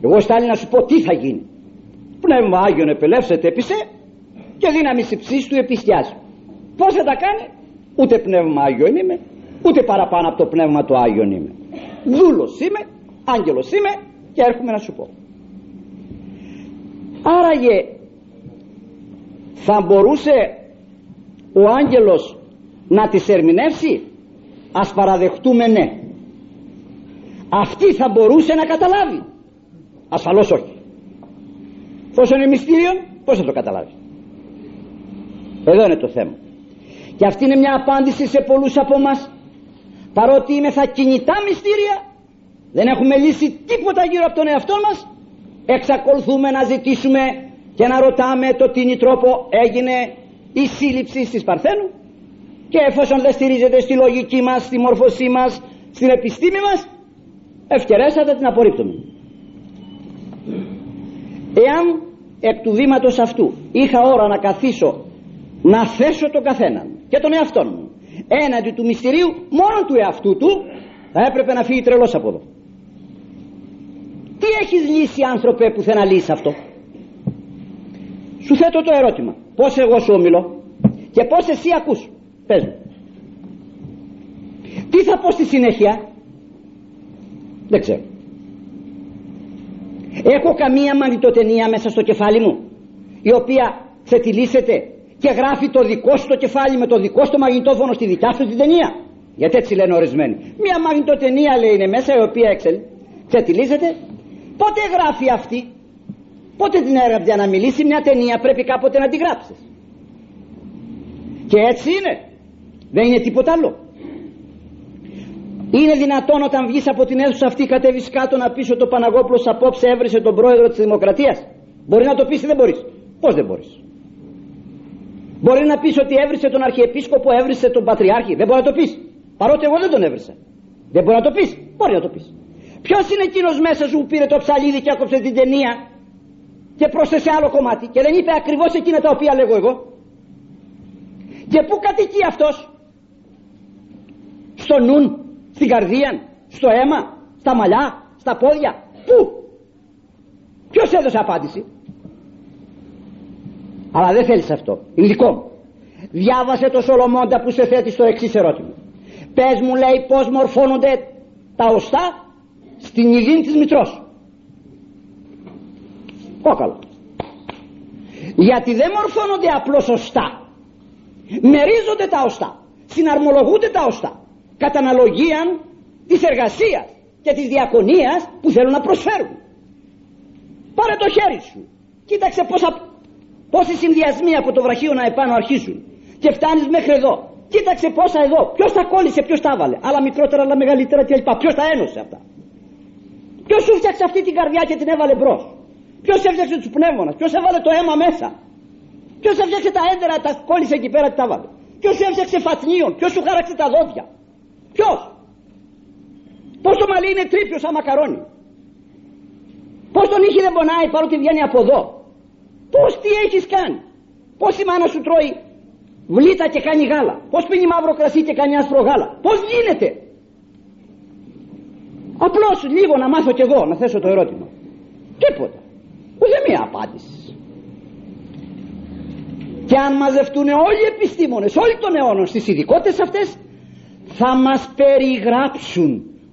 Εγώ στάλει να σου πω τι θα γίνει. Πνεύμα Άγιον επελεύσετε επισέ και δύναμη ψήση του επιστιάζει πως θα τα κάνει; Ούτε πνεύμα Άγιον είμαι ούτε παραπάνω από το πνεύμα του Άγιον είμαι. Δούλος είμαι άγγελος είμαι και έρχομαι να σου πω. Άραγε θα μπορούσε ο άγγελος να τις ερμηνεύσει; Ας παραδεχτούμε ναι. Αυτή θα μπορούσε να καταλάβει; Ασφαλώς όχι. Πόσο είναι μυστήριο πως θα το καταλάβει; Εδώ είναι το θέμα και αυτή είναι μια απάντηση σε πολλούς από εμά. παρότι είμαι θα κινητά μυστήρια δεν έχουμε λύσει τίποτα γύρω από τον εαυτό μας εξακολουθούμε να ζητήσουμε και να ρωτάμε το τι τρόπο έγινε η σύλληψη της Παρθένου και εφόσον δεν στηρίζεται στη λογική μας, στη μόρφωσή μας, στην επιστήμη μας ευκαιρέσατε την απορρίπτουμε εάν εκ του βήματος αυτού είχα ώρα να καθίσω να θέσω τον καθέναν και τον εαυτό μου. Έναντι του μυστηρίου μόνο του εαυτού του θα έπρεπε να φύγει τρελός από εδώ. Τι έχεις λύσει άνθρωπε που θέλει να λύσει αυτό; Σου θέτω το ερώτημα. Πως εγώ σου ομιλώ και πως εσύ ακούς; Πες μου. Τι θα πω στη συνέχεια; Δεν ξέρω. Έχω καμία μαγνητοτενία μέσα στο κεφάλι μου η οποία ξετυλίσσεται και γράφει το δικό σου το κεφάλι με το δικό σου το μαγνητόφωνο στη δικιά σου την ταινία. Γιατί έτσι λένε ορισμένοι. Μια μαγνητοτενία λέει είναι μέσα η οποία ξετυλίζεται. Πότε γράφει αυτή; Πότε την έγραψε; Για να μιλήσει μια ταινία πρέπει κάποτε να την γράψεις. Και έτσι είναι. Δεν είναι τίποτα άλλο. Είναι δυνατόν όταν βγεις από την αίθουσα αυτή κατέβεις κάτω να πεις ότι ο Παναγόπουλος απόψε έβρισε τον πρόεδρο της Δημοκρατίας; Μπορεί να το πεις ή δεν μπορείς; Πως δεν μπορείς; Μπορεί να πεις ότι έβρισε τον Αρχιεπίσκοπο έβρισε τον Πατριάρχη. Δεν μπορεί να το πεις. Παρότι εγώ δεν τον έβρισα. Δεν μπορεί να το πεις. Μπορεί να το πεις. Ποιος είναι εκείνος μέσα σου που πήρε το ψαλίδι και άκοψε την ταινία και πρόσθεσε άλλο κομμάτι και δεν είπε ακριβώς εκείνα τα οποία λέγω εγώ; Και πού κατοικεί αυτός; Στο νουν στην καρδία στο αίμα στα μαλλιά στα πόδια. Πού; Ποιος έδωσε απάντηση; Αλλά δεν θέλεις αυτό. Είναι δικό μου διάβασε το Σολομώντα που σε θέτει στο εξής ερώτημα. Πες μου λέει πως μορφώνονται τα οστά στην υγιεινή της μητρός. Κόκαλο γιατί δεν μορφώνονται απλώς οστά. Μερίζονται τα οστά. Συναρμολογούνται τα οστά. Κατά αναλογία της εργασίας και της διακονίας που θέλουν να προσφέρουν. Πάρε το χέρι σου. Κοίταξε πόσα, πόσοι συνδυασμοί από το βραχείο να επάνω αρχίζουν και φτάνεις μέχρι εδώ. Κοίταξε πόσα εδώ. Ποιος τα κόλλησε ποιος τα έβαλε. Άλλα μικρότερα άλλα μεγαλύτερα κλπ. Ποιος τα ένωσε αυτά. Ποιος σου φτιάξε αυτή την καρδιά και την έβαλε μπρος. Ποιος έφτιαξε τους πνεύμονας ποιος έβαλε το αίμα μέσα. Ποιος έφτιαξε τα έντερα τα κόλλησε εκεί πέρα και τα έβαλε. Ποιος έφτιαξε φατνίων ποιος σου χάραξε τα δόντια. Ποιος. Πως το μαλλί είναι τρίπιος σαν μακαρόνι πως τον ήχη δεν πονάει παρότι βγαίνει από εδώ πως τι έχεις κάνει πως η μάνα σου τρώει βλήτα και κάνει γάλα; Πως πίνει μαύρο κρασί και κάνει άσπρο γάλα; Πως γίνεται; Απλώς λίγο να μάθω κι εγώ να θέσω το ερώτημα. Τίποτα. Ούτε μία απάντηση. Και αν μαζευτούν όλοι οι επιστήμονες όλοι των αιώνων στις ειδικότητες αυτές θα μας περιγράψουν.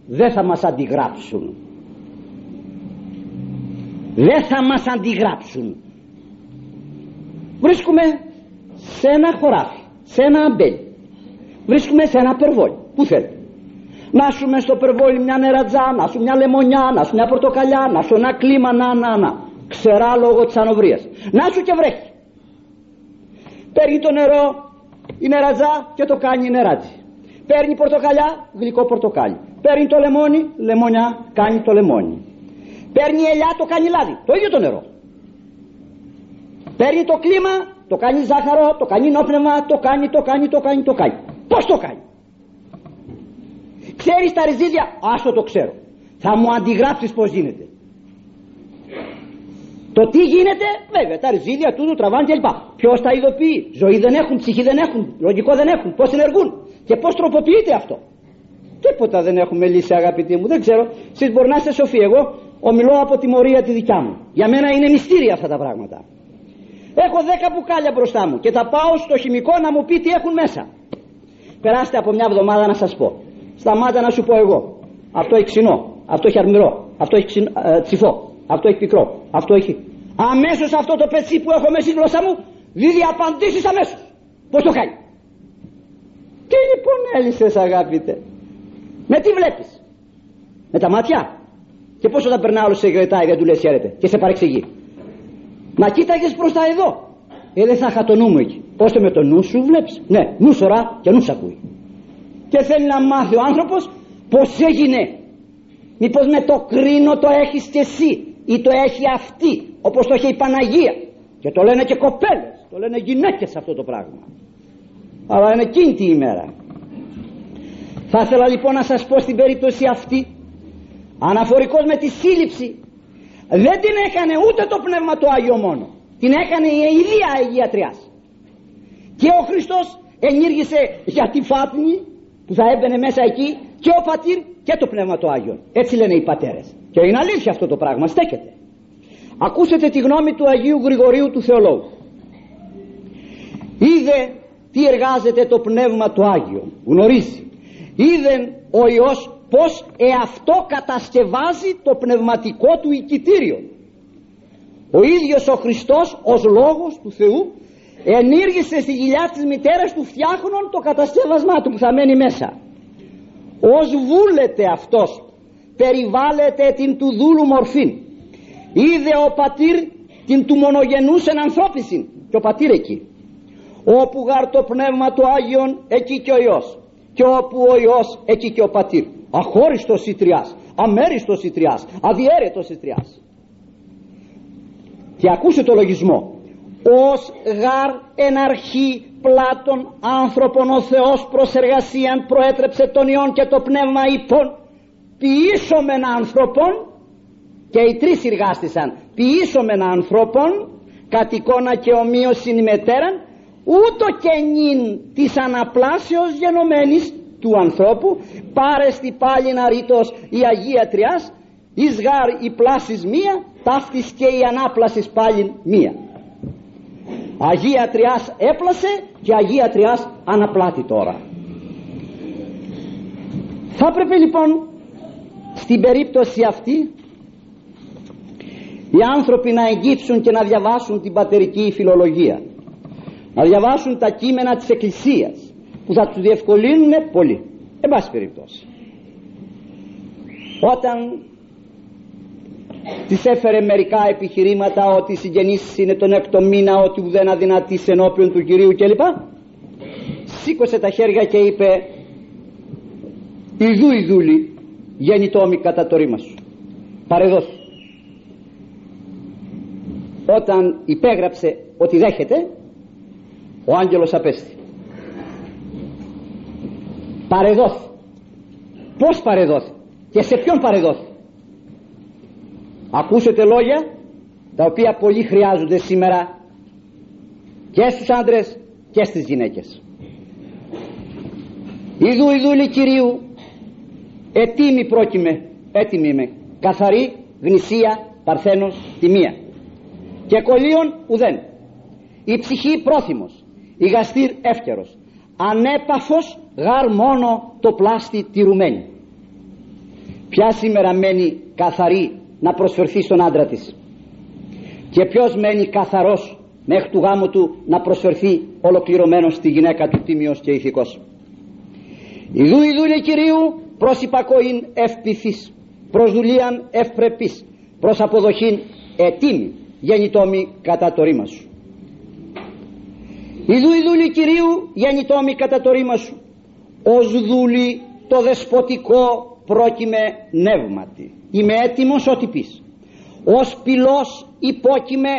Δεν θα μας αντιγράψουν. Δεν θα μας αντιγράψουν βρίσκουμε σε ένα χωράφι σε ένα αμπέλι. Βρίσκουμε σε ένα περβόλι. Που θέλετε να σου στο περβόλι μια νερατζά να σου μια λεμονιά να σου μια πορτοκαλιά να σου ένα κλίμα να να να. Ξερά λόγω της ανοβρίας. Να σου και βρέχει. Παίρνει το νερό η νερατζά και το κάνει νεράτζι παίρνει πορτοκαλιά γλυκό πορτοκάλι. Παίρνει το λεμόνι λεμονιά κάνει το λεμόνι. Παίρνει ελιά το κάνει λάδι. Το ίδιο το νερό παίρνει το κλίμα το κάνει ζάχαρο το κάνει νόπνευμα το κάνει το κάνει το κάνει το κάνει πως το κάνει; Ξέρεις τα ριζίδια άσο το ξέρω θα μου αντιγράψεις πως γίνεται το τι γίνεται, βέβαια, τα ριζίδια τούτου τραβάνε κλπ. Ποιος τα ειδοποιεί, ζωή δεν έχουν, ψυχή δεν έχουν, λογικό δεν έχουν, πώς ενεργούν; Και πώς τροποποιείται αυτό; Τίποτα δεν έχουμε λύσει, αγαπητοί μου, δεν ξέρω. Εσείς μπορεί να είστε σοφοί. Εγώ ομιλώ από τη μορία τη δικιά μου. Για μένα είναι μυστήρια αυτά τα πράγματα. Έχω δέκα μπουκάλια μπροστά μου και θα πάω στο χημικό να μου πει τι έχουν μέσα. Περάστε από μια εβδομάδα να σας πω. Σταμάτα να σου πω εγώ. Αυτό έχει ξινό, αυτό έχει αρμυρό, αυτό έχει ξινό, ε, τσιφό, αυτό έχει πικρό, αυτό έχει. Αμέσως αυτό το πετσί που έχω μέσα στη γλώσσα μου δίδει απαντήσεις αμέσως. Πώς το κάνει; Τι λοιπόν έλυσες αγάπητε. Με τι βλέπεις; Με τα μάτια; Και πώς όταν περνά άλλος σε γρετάει δεν του λες χαίρετε και σε παρεξηγεί. Μα κοίταγες προς τα εδώ. Ε δεν θα είχα το νου μου εκεί. Ώστε με το νου σου βλέπεις; Ναι, νου σωρά και νου ακούει. Και θέλει να μάθει ο άνθρωπος πως έγινε. Μήπως με το κρίνο το έχεις και εσύ ή το έχει αυτή όπως το έχει η Παναγία και το λένε και κοπέλες το λένε γυναίκες αυτό το πράγμα αλλά είναι εκείνη τη ημέρα θα ήθελα λοιπόν να σας πω στην περίπτωση αυτή αναφορικός με τη σύλληψη δεν την έκανε ούτε το Πνεύμα του Άγιο μόνο την έκανε η ίδια Αγία Τριάς και ο Χριστός ενήργησε για τη φάτνη που θα έμπαινε μέσα εκεί και ο Πατήρ και το Πνεύμα του Άγιο έτσι λένε οι πατέρες και είναι αλήθεια αυτό το πράγμα, στέκεται. Ακούσετε τη γνώμη του Αγίου Γρηγορίου του Θεολόγου. Είδε τι εργάζεται το Πνεύμα του Άγιο, γνωρίζει. Είδε ο Υιός πως εαυτό κατασκευάζει το πνευματικό του οικητήριο. Ο ίδιος ο Χριστός ως Λόγος του Θεού ενήργησε στη γυλιά της μητέρας του φτιάχνων το κατασκεύασμά του που θα μένει μέσα. Ως βούλεται αυτός περιβάλλεται την του δούλου μορφήν. Είδε ο πατήρ την του μονογενούσεν ανθρώπισιν. Και ο πατήρ εκεί. Όπου γάρ το πνεύμα του Άγιον εκεί και ο Υιός. Και όπου ο Υιός εκεί και ο πατήρ αχώριστος η τριάς αμέριστος η τριάς αδιέρετος η τριάς και ακούσε το λογισμό. Ως γάρ εν αρχή πλάτων άνθρωπον ο Θεός προς εργασίαν προέτρεψε τον Υιόν και το πνεύμα υπόν ποιήσομεν άνθρωπον και οι τρεις εργάστησαν ποιήσομεν ανθρώπων κατ' εικόνα και ομοίωση μετέραν ούτω και νυν της αναπλάσεως γενομένης του ανθρώπου πάρεστη πάλι να ρήτως η Αγία Τριάς εις γάρ η πλάσης μία ταύτης και η ανάπλασης πάλι μία. Αγία Τριάς έπλασε και Αγία Τριάς αναπλάτει τώρα. Θα έπρεπε λοιπόν στην περίπτωση αυτή οι άνθρωποι να εγγύψουν και να διαβάσουν την πατερική φιλολογία να διαβάσουν τα κείμενα της Εκκλησίας που θα τους διευκολύνουν πολύ. Εν πάση περιπτώσει. Όταν της έφερε μερικά επιχειρήματα ότι οι συγγενείς είναι τον έκτο μήνα ότι ουδέν αδυνατής ενώπιον του Κυρίου κλπ σήκωσε τα χέρια και είπε Ιδού Ιδούλη γεννητόμη κατά το ρήμα σου. Παρεδώσου όταν υπέγραψε ότι δέχεται ο άγγελος απέστη παρεδόθη. Πως παρεδόθη και σε ποιον παρεδόθη. Ακούσετε λόγια τα οποία πολύ χρειάζονται σήμερα και στους άντρες και στις γυναίκες. Ιδού ιδούλη Κυρίου ετοίμη πρόκειμε έτοιμη είμαι. Καθαρή γνησία παρθένος τιμία και κολλίων ουδέν. Η ψυχή πρόθυμος η γαστήρ εύκαιρος ανέπαφος γάρ μόνο το πλάστη τηρουμένη ποια σήμερα μένει καθαρή να προσφερθεί στον άντρα της; Και ποιος μένει καθαρός μέχρι του γάμου του να προσφερθεί ολοκληρωμένος στη γυναίκα του τίμιος και ηθικός; Ιδού ιδούλη Κυρίου προς υπακοήν ευπηθής προς δουλείαν ευπρεπής προς αποδοχήν ετήμη γεννητόμη κατά το ρήμα σου Ιδού ιδούλη Κυρίου γεννητόμη κατά το ρήμα σου. Ως δούλη το δεσποτικό πρόκειμε νεύματι. Είμαι έτοιμος ό,τι πεις. Ως πυλός υπόκειμε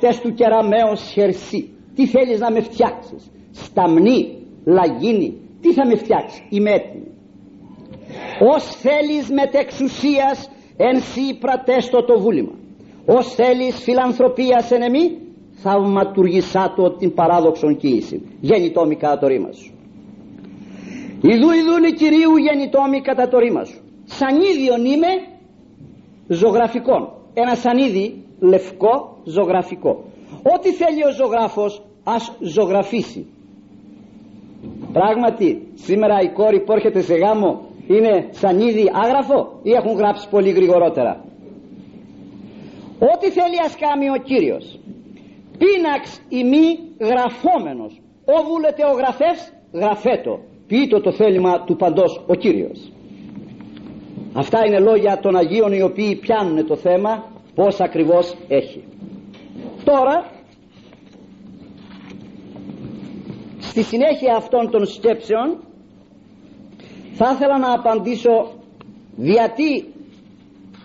τες του κεραμέως χερσί. Τι θέλεις να με φτιάξεις; Σταμνή, λαγίνη. Τι θα με φτιάξεις; Είμαι έτοιμη ως θέλεις μετεξουσίας εν σύ πρατέστο το βούλημα. Ως θέλεις φιλανθρωπίας εν εμή θαυματουργησάτο την παράδοξον κοίηση. Γεννητόμη κατά το ρήμα σου. Ιδού ιδούλη Κυρίου γεννητόμη κατά το ρήμα σου. Σανίδιον είμαι ζωγραφικών. Ένα σανίδι λευκό ζωγραφικό. Ό,τι θέλει ο ζωγράφος ας ζωγραφίσει. Πράγματι σήμερα η κόρη που έρχεται σε γάμο είναι σανίδι άγραφο ή έχουν γράψει πολύ γρηγορότερα; Ό,τι θέλει ας κάνει ο Κύριος πίναξ ημί γραφόμενος. Ο βούλετε ο γραφεύς γραφέτο. Ποιήτο το θέλημα του παντός ο Κύριος. Αυτά είναι λόγια των Αγίων οι οποίοι πιάνουν το θέμα πως ακριβώς έχει. Τώρα στη συνέχεια αυτών των σκέψεων θα ήθελα να απαντήσω γιατί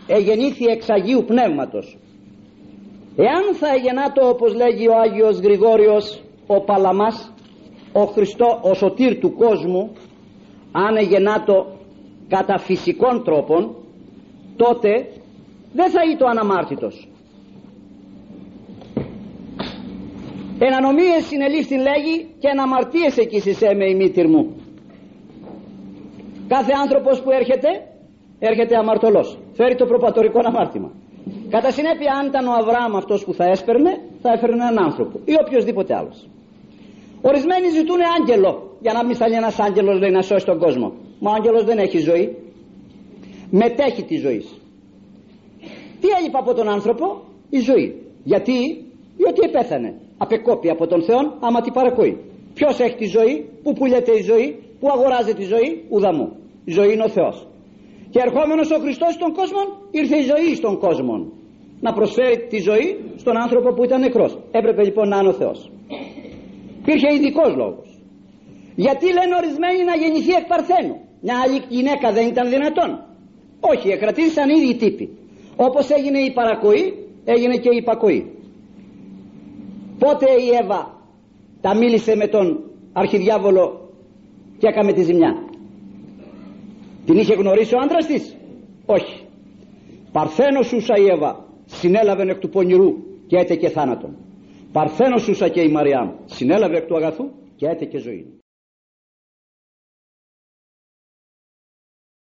εγεννήθη εξ Αγίου Πνεύματος εάν θα εγεννάτο όπως λέγει ο Άγιος Γρηγόριος ο Παλαμάς ο Χριστό ο σωτήρ του κόσμου αν εγεννάτο κατά φυσικών τρόπων τότε δεν θα είτο αναμάρτητος. Εν ανομίες συνελήφθη λέγει και αναμαρτίες εκεί με η μήτυρ μου. Κάθε άνθρωπος που έρχεται έρχεται αμαρτωλός. Φέρει το προπατορικό αμάρτημα κατά συνέπεια αν ήταν ο Αβραάμ αυτός που θα έσπερνε θα έφερνε έναν άνθρωπο ή οποιοδήποτε άλλος. Ορισμένοι ζητούν άγγελο για να μην σταλεί ένας άγγελος λέει να σώσει τον κόσμο. Μα ο άγγελος δεν έχει ζωή. Μετέχει τη ζωή. Τι έλειπε από τον άνθρωπο; Η ζωή. Γιατί; Διότι επέθανε. Απεκόπη από τον Θεό άμα την παρακούει. Ποιος έχει τη ζωή; Που πουλιέται η ζωή; Που αγοράζει τη ζωή; Ουδαμού. Η ζωή είναι ο Θεός. Και ερχόμενος ο Χριστός στον κόσμο ήρθε η ζωή στον κόσμο να προσφέρει τη ζωή στον άνθρωπο που ήταν νεκρός. Έπρεπε λοιπόν να είναι ο Θεός. Υπήρχε ειδικός λόγος. Γιατί λένε ορισμένοι να γεννηθεί εκ παρθένου. Μια άλλη γυναίκα δεν ήταν δυνατόν. Όχι εκρατήσαν ήδη οι τύποι. Όπως έγινε η παρακοή έγινε και η υπακοή. Πότε η Εύα τα μίλησε με τον αρχιδιάβολο και έκαμε τη ζημιά. Την είχε γνωρίσει ο άντρας της; Όχι. Παρθένος σούσα η Εύα συνέλαβε εκ του πονηρού και έτεκε θάνατον. Παρθένος σούσα και η Μαριά συνέλαβε εκ του αγαθού και έτεκε ζωή